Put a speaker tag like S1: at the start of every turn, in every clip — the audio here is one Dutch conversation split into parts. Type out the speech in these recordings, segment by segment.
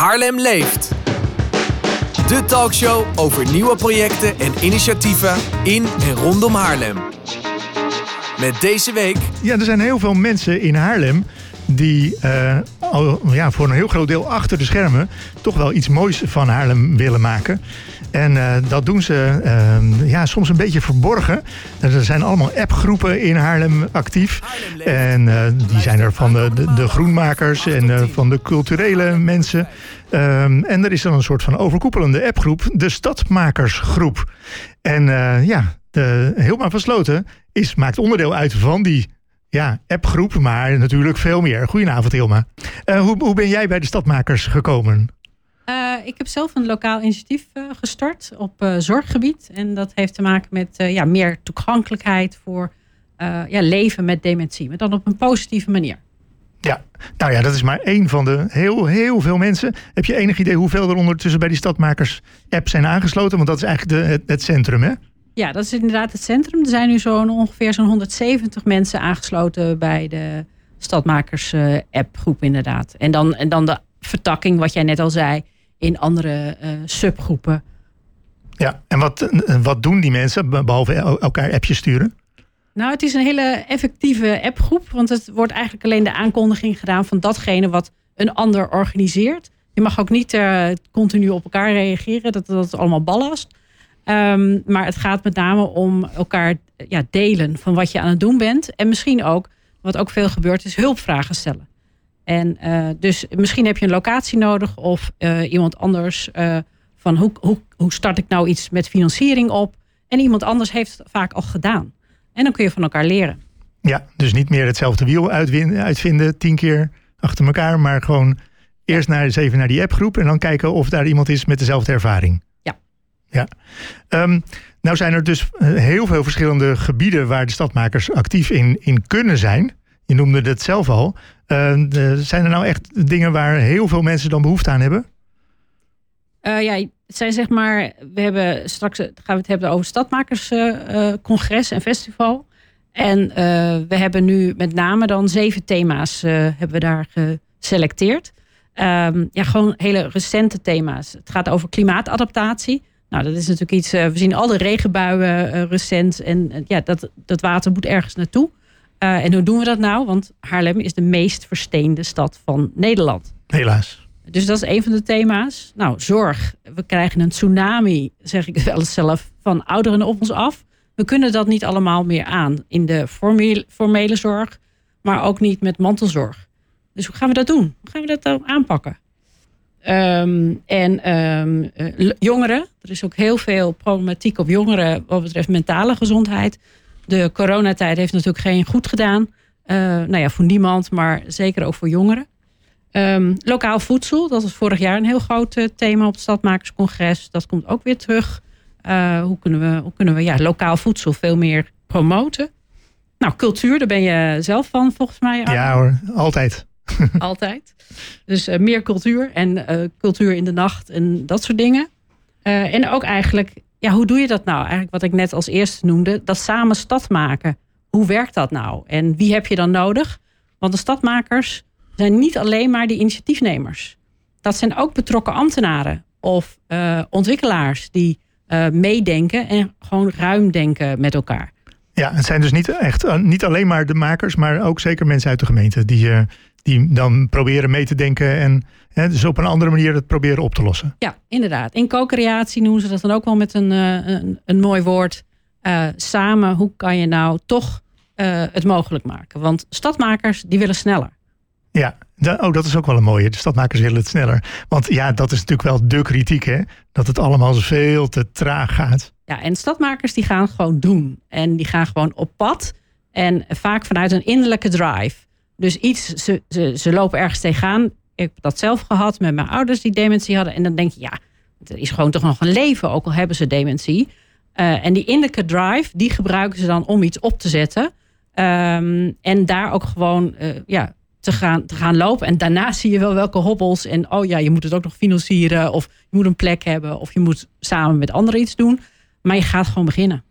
S1: Haarlem leeft. De talkshow over nieuwe projecten en initiatieven in en rondom Haarlem. Met deze week.
S2: Ja, er zijn heel veel mensen in Haarlem die uh, al, ja, voor een heel groot deel achter de schermen toch wel iets moois van Haarlem willen maken. En uh, dat doen ze uh, ja, soms een beetje verborgen. Er zijn allemaal appgroepen in Haarlem actief. En uh, die zijn er van de, de, de groenmakers en van de culturele mensen. Um, en er is dan een soort van overkoepelende appgroep, de Stadmakersgroep. En ja, de Hilma van Sloten is, maakt onderdeel uit van die ja, appgroep, maar natuurlijk veel meer. Goedenavond Hilma. hoe, hoe ben jij bij de Stadmakers gekomen?
S3: Uh, ik heb zelf een lokaal initiatief uh, gestart op uh, zorggebied. En dat heeft te maken met ja, meer toegankelijkheid voor ja, leven met dementie. Maar dan op een positieve manier.
S2: Ja, nou ja, dat is maar één van de heel, heel veel mensen. Heb je enig idee hoeveel er ondertussen bij die Stadmakers-app zijn aangesloten? Want dat is eigenlijk de, het, het, centrum, hè?
S3: Ja, dat is inderdaad het centrum. Er zijn nu zo'n ongeveer zo'n 170 mensen aangesloten bij de Stadmakers-appgroep, inderdaad. En dan, en dan de vertakking, wat jij net al zei in andere uh, subgroepen.
S2: Ja, en wat, wat doen die mensen behalve elkaar appjes sturen?
S3: Nou, het is een hele effectieve appgroep, want het wordt eigenlijk alleen de aankondiging gedaan van datgene wat een ander organiseert. Je mag ook niet uh, continu op elkaar reageren, dat, dat allemaal ballast. Um, maar het gaat met name om elkaar ja, delen van wat je aan het doen bent. En misschien ook, wat ook veel gebeurt, is hulpvragen stellen. En uh, dus misschien heb je een locatie nodig of uh, iemand anders uh, van hoe, hoe, hoe start ik nou iets met financiering op. En iemand anders heeft het vaak al gedaan. En dan kun je van elkaar leren.
S2: Ja, dus niet meer hetzelfde wiel uitvinden, tien keer achter elkaar, maar gewoon eerst naar, eens even naar die appgroep en dan kijken of daar iemand is met dezelfde ervaring.
S3: Ja.
S2: Um, nou zijn er dus heel veel verschillende gebieden waar de stadmakers actief in, in kunnen zijn. Je noemde het zelf al. Uh, zijn er nou echt dingen waar heel veel mensen dan behoefte aan hebben?
S3: Uh, ja, het zijn zeg maar, we hebben straks gaan we het hebben over stadmakerscongres en festival. En we hebben nu met name dan zeven thema's hebben we daar geselecteerd. Um, ja, gewoon hele recente thema's. Het gaat over klimaatadaptatie. Nou, dat is natuurlijk iets. we zien alle regenbuien recent. En ja, dat, dat water moet ergens naartoe. Uh, en hoe doen we dat nou? Want Haarlem is de meest versteende stad van Nederland.
S2: Helaas.
S3: Dus dat is een van de thema's. Nou, zorg. We krijgen een tsunami, zeg ik wel eens zelf, van ouderen op ons af. We kunnen dat niet allemaal meer aan in de formele, formele zorg, maar ook niet met mantelzorg. Dus hoe gaan we dat doen? Hoe gaan we dat dan aanpakken? Um, en um, uh, jongeren. Er is ook heel veel problematiek op jongeren wat betreft mentale gezondheid de coronatijd heeft natuurlijk geen goed gedaan. Uh, nou ja, voor niemand, maar zeker ook voor jongeren. Um, lokaal voedsel, dat was vorig jaar een heel groot uh, thema op het Stadmakerscongres. Dat komt ook weer terug. Hoe kunnen we, hoe kunnen we ja, lokaal voedsel veel meer promoten? Nou, cultuur, daar ben je zelf van volgens mij.
S2: Ja hoor, altijd.
S3: altijd. Dus meer cultuur en cultuur in de nacht en dat soort dingen. en ook eigenlijk ja, hoe doe je dat nou? Eigenlijk wat ik net als eerste noemde, dat samen stad maken. Hoe werkt dat nou? En wie heb je dan nodig? Want de stadmakers zijn niet alleen maar de initiatiefnemers. Dat zijn ook betrokken ambtenaren of ontwikkelaars die meedenken en gewoon ruim denken met elkaar.
S2: Ja, het zijn dus niet echt uh, niet alleen maar de makers, maar ook zeker mensen uit de gemeente die, die dan proberen mee te denken en dus op een andere manier het proberen op te lossen.
S3: Ja, inderdaad. In co-creatie noemen ze dat dan ook wel met een, uh, een, een, mooi woord. Samen, hoe kan je nou toch het mogelijk maken? Want stadmakers, die willen sneller.
S2: Ja, oh, dat is ook wel een mooie. De stadmakers willen het sneller. Want ja, dat is natuurlijk wel de kritiek, hè? Dat het allemaal veel te traag gaat.
S3: Ja, en stadmakers die gaan gewoon doen. En die gaan gewoon op pad. En vaak vanuit een innerlijke drive. Dus iets, ze, ze, ze lopen ergens tegenaan. Ik heb dat zelf gehad met mijn ouders die dementie hadden. En dan denk je, ja, er is gewoon toch nog een leven, ook al hebben ze dementie. Uh, en die innerlijke drive, die gebruiken ze dan om iets op te zetten. Um, en daar ook gewoon uh, ja, te, gaan, te gaan lopen. En daarna zie je wel welke hobbels. En oh ja, je moet het ook nog financieren. Of je moet een plek hebben. Of je moet samen met anderen iets doen. Maar je gaat gewoon beginnen.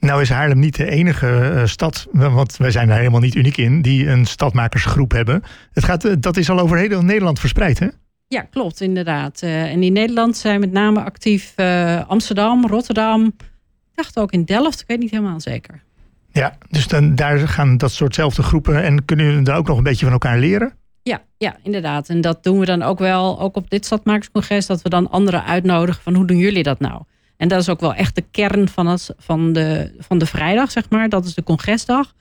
S2: Nou is Haarlem niet de enige uh, stad, want wij zijn daar helemaal niet uniek in, die een stadmakersgroep hebben. Het gaat, uh, dat is al over heel Nederland verspreid, hè?
S3: Ja, klopt, inderdaad. Uh, en in Nederland zijn met name actief Amsterdam, Rotterdam. Ik dacht ook in Delft, ik weet niet helemaal zeker.
S2: Ja, dus dan, daar gaan dat soortzelfde groepen en kunnen jullie daar ook nog een beetje van elkaar leren?
S3: Ja, ja, inderdaad. En dat doen we dan ook wel, ook op dit stadmakerscongres, dat we dan anderen uitnodigen van hoe doen jullie dat nou? En dat is ook wel echt de kern van, het, van, de, van de vrijdag, zeg maar. Dat is de congresdag.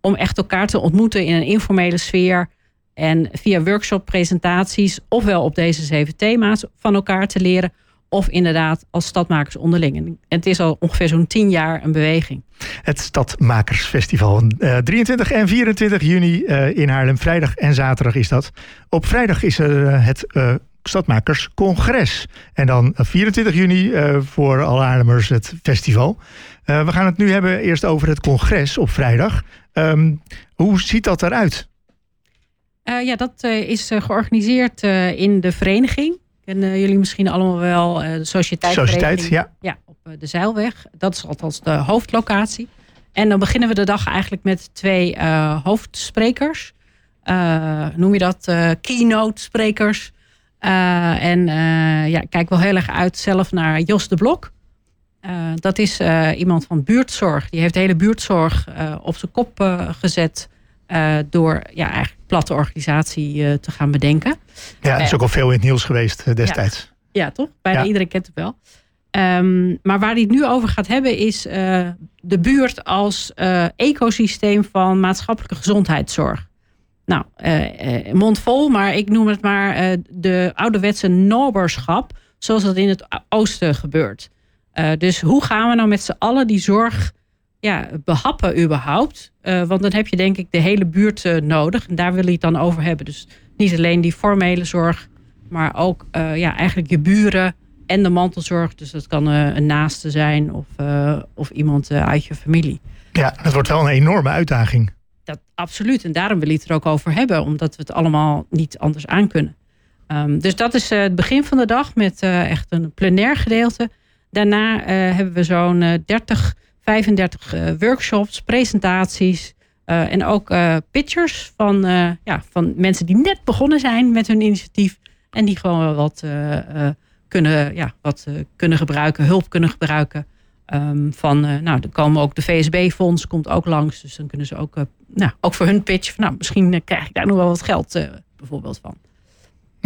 S3: Om echt elkaar te ontmoeten in een informele sfeer. En via workshop presentaties, ofwel op deze zeven thema's van elkaar te leren. Of inderdaad als stadmakers onderling. En het is al ongeveer zo'n tien jaar een beweging.
S2: Het Stadmakersfestival. Uh, 23 en 24 juni uh, in Haarlem. Vrijdag en zaterdag is dat. Op vrijdag is er uh, het eh, Stadmakerscongres. En dan 24 juni voor alle Haarlemmers het festival. we gaan het nu hebben eerst over het congres op vrijdag. Um, hoe ziet dat eruit?
S3: ja, dat is georganiseerd in de vereniging. Kennen jullie misschien allemaal wel de Sociëteit.
S2: Sociëteit, ja.
S3: Ja, op uh, de Zeilweg. Dat is althans de hoofdlocatie. En dan beginnen we de dag eigenlijk met twee uh, hoofdsprekers. noem je dat? keynote sprekers. en ja, ik kijk wel heel erg uit zelf naar Jos de Blok. dat is iemand van buurtzorg. Die heeft de hele buurtzorg op zijn kop gezet. Door ja, eigenlijk platte organisatie te gaan bedenken.
S2: Ja, het is ook al veel in het nieuws geweest eh, destijds.
S3: Ja, ja toch? Bijna iedereen kent het wel. Um, maar waar hij het nu over gaat hebben is de buurt als ecosysteem van maatschappelijke gezondheidszorg. Nou, uh, mondvol, maar ik noem het maar de ouderwetse noberschap, zoals dat in het oosten gebeurt. dus hoe gaan we nou met z'n allen die zorg ja, behappen überhaupt? want dan heb je denk ik de hele buurt nodig. En daar wil hij het dan over hebben. Dus niet alleen die formele zorg, maar ook uh, ja, eigenlijk je buren en de mantelzorg. Dus dat kan een naaste zijn of, of iemand uit je familie.
S2: Ja, dat wordt wel een enorme uitdaging.
S3: Dat, absoluut. En daarom wil ik het er ook over hebben, omdat we het allemaal niet anders aankunnen. Um, dus dat is het begin van de dag met echt een plenair gedeelte. Daarna hebben we zo'n 30, 35 workshops, presentaties. Uh, en ook uh, pitchers van, ja, van mensen die net begonnen zijn met hun initiatief. En die gewoon wat, kunnen, ja, wat kunnen gebruiken, hulp kunnen gebruiken. Um, van, nou, er komen ook de VSB-fonds komt ook langs. Dus dan kunnen ze ook, nou, ook voor hun pitch. Van, nou, misschien krijg ik daar nog wel wat geld bijvoorbeeld van.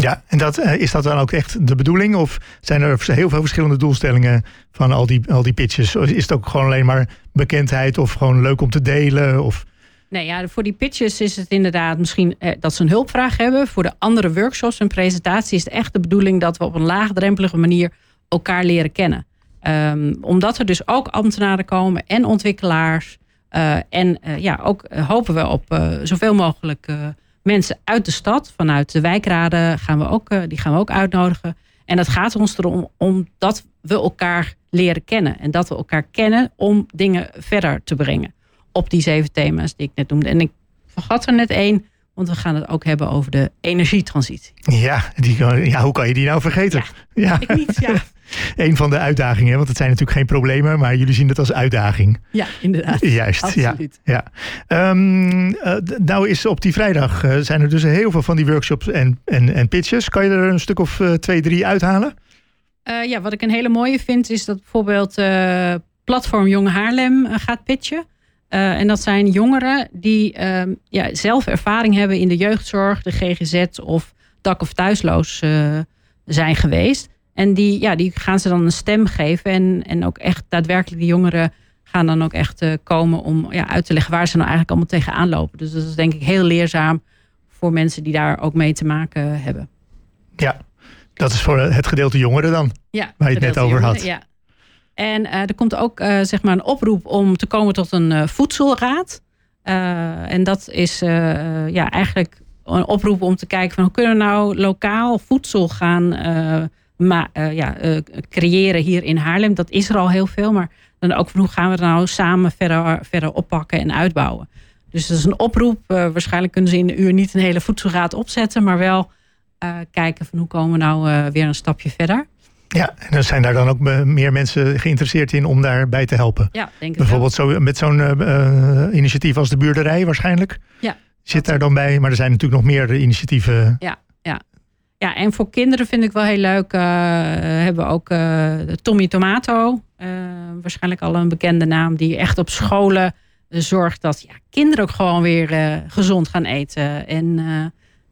S2: Ja, en dat, is dat dan ook echt de bedoeling? Of zijn er heel veel verschillende doelstellingen van al die, al die pitches? Is het ook gewoon alleen maar bekendheid of gewoon leuk om te delen? Of...
S3: Nee, ja, voor die pitches is het inderdaad misschien eh, dat ze een hulpvraag hebben. Voor de andere workshops en presentaties is het echt de bedoeling dat we op een laagdrempelige manier elkaar leren kennen. Um, omdat er dus ook ambtenaren komen en ontwikkelaars. Uh, en uh, ja, ook hopen we op zoveel mogelijk mensen uit de stad. Vanuit de wijkraden gaan we ook, die gaan we ook uitnodigen. En dat gaat ons erom omdat we elkaar leren kennen. En dat we elkaar kennen om dingen verder te brengen op die zeven thema's die ik net noemde. En ik vergat er net één, want we gaan het ook hebben over de energietransitie.
S2: Ja, die, ja hoe kan je die nou vergeten?
S3: Ja, Ik niet, ja.
S2: Een van de uitdagingen, want het zijn natuurlijk geen problemen, maar jullie zien het als uitdaging.
S3: Ja, inderdaad.
S2: Juist,
S3: Absoluut.
S2: ja. ja. Um, uh, nou is op die vrijdag uh, zijn er dus heel veel van die workshops en, en, en pitches. Kan je er een stuk of uh, twee, drie uithalen?
S3: ja, wat ik een hele mooie vind is dat bijvoorbeeld Platform Jong Haarlem gaat pitchen. En dat zijn jongeren die uh, ja, zelf ervaring hebben in de jeugdzorg, de GGZ of dak- of thuisloos zijn geweest. En die, ja, die gaan ze dan een stem geven. En, en ook echt daadwerkelijk, die jongeren gaan dan ook echt komen om ja, uit te leggen waar ze nou eigenlijk allemaal tegenaan lopen. Dus dat is denk ik heel leerzaam voor mensen die daar ook mee te maken hebben.
S2: Ja, dat is voor het gedeelte jongeren dan,
S3: ja,
S2: waar je het net over jongeren, had.
S3: Ja, en uh, er komt ook uh, zeg maar een oproep om te komen tot een voedselraad. en dat is ja, eigenlijk een oproep om te kijken van hoe kunnen we nou lokaal voedsel gaan ma ja, creëren hier in Haarlem. Dat is er al heel veel, maar dan ook van hoe gaan we nou samen verder, verder oppakken en uitbouwen. Dus dat is een oproep. waarschijnlijk kunnen ze in een uur niet een hele voedselraad opzetten, maar wel kijken van hoe komen we nou weer een stapje verder.
S2: Ja, en dan zijn daar dan ook meer mensen geïnteresseerd in om daarbij te helpen.
S3: Ja, denk ik
S2: Bijvoorbeeld zo, met zo'n initiatief als de buurderij waarschijnlijk.
S3: Ja.
S2: Zit daar dan bij, maar er zijn natuurlijk nog meer initiatieven.
S3: Ja, ja. En voor kinderen vind ik wel heel leuk. eh, hebben we ook eh, Tommy Tomato. Eh, waarschijnlijk al een bekende naam. Die echt op scholen zorgt dat ja, kinderen ook gewoon weer gezond gaan eten. En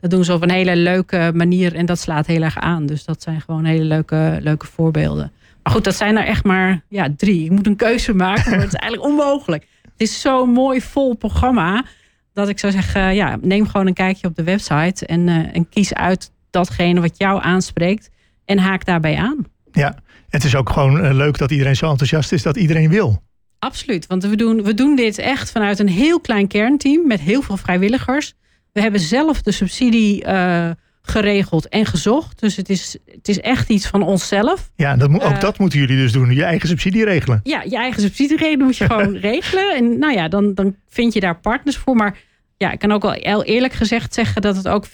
S3: dat doen ze op een hele leuke manier. En dat slaat heel erg aan. Dus dat zijn gewoon hele leuke, leuke voorbeelden. Maar goed, dat zijn er echt maar ja, drie. Ik moet een keuze maken. Maar het is eigenlijk onmogelijk. Het is zo'n mooi vol programma. Dat ik zou zeggen, ja, neem gewoon een kijkje op de website. En, en kies uit datgene wat jou aanspreekt. En haak daarbij aan.
S2: Ja, het is ook gewoon eh, leuk dat iedereen zo enthousiast is dat iedereen wil.
S3: Absoluut, want we doen, we doen dit echt vanuit een heel klein kernteam met heel veel vrijwilligers. We hebben zelf de subsidie eh, geregeld en gezocht. Dus het is, het is echt iets van onszelf.
S2: Ja, dat moet, ook
S3: Eh,
S2: dat moeten jullie dus doen. Je eigen subsidie regelen.
S3: Ja, je eigen subsidieregeling moet je gewoon regelen. En nou ja, dan, dan vind je daar partners voor. Maar ja, ik kan ook wel heel eerlijk gezegd zeggen dat het ook 50-50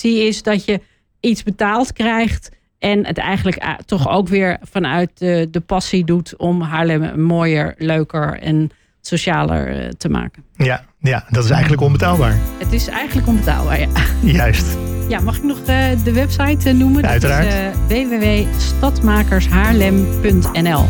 S3: is dat je iets betaald krijgt. En het eigenlijk eh, toch ook weer vanuit de, de passie doet om Haarlem mooier, leuker en socialer eh, te maken.
S2: Ja, ja, dat is eigenlijk onbetaalbaar.
S3: Het is eigenlijk onbetaalbaar, ja.
S2: Juist.
S3: Ja, mag ik nog eh, de website noemen?
S2: Uiteraard.
S3: Dat is eh, www.stadmakershaarlem.nl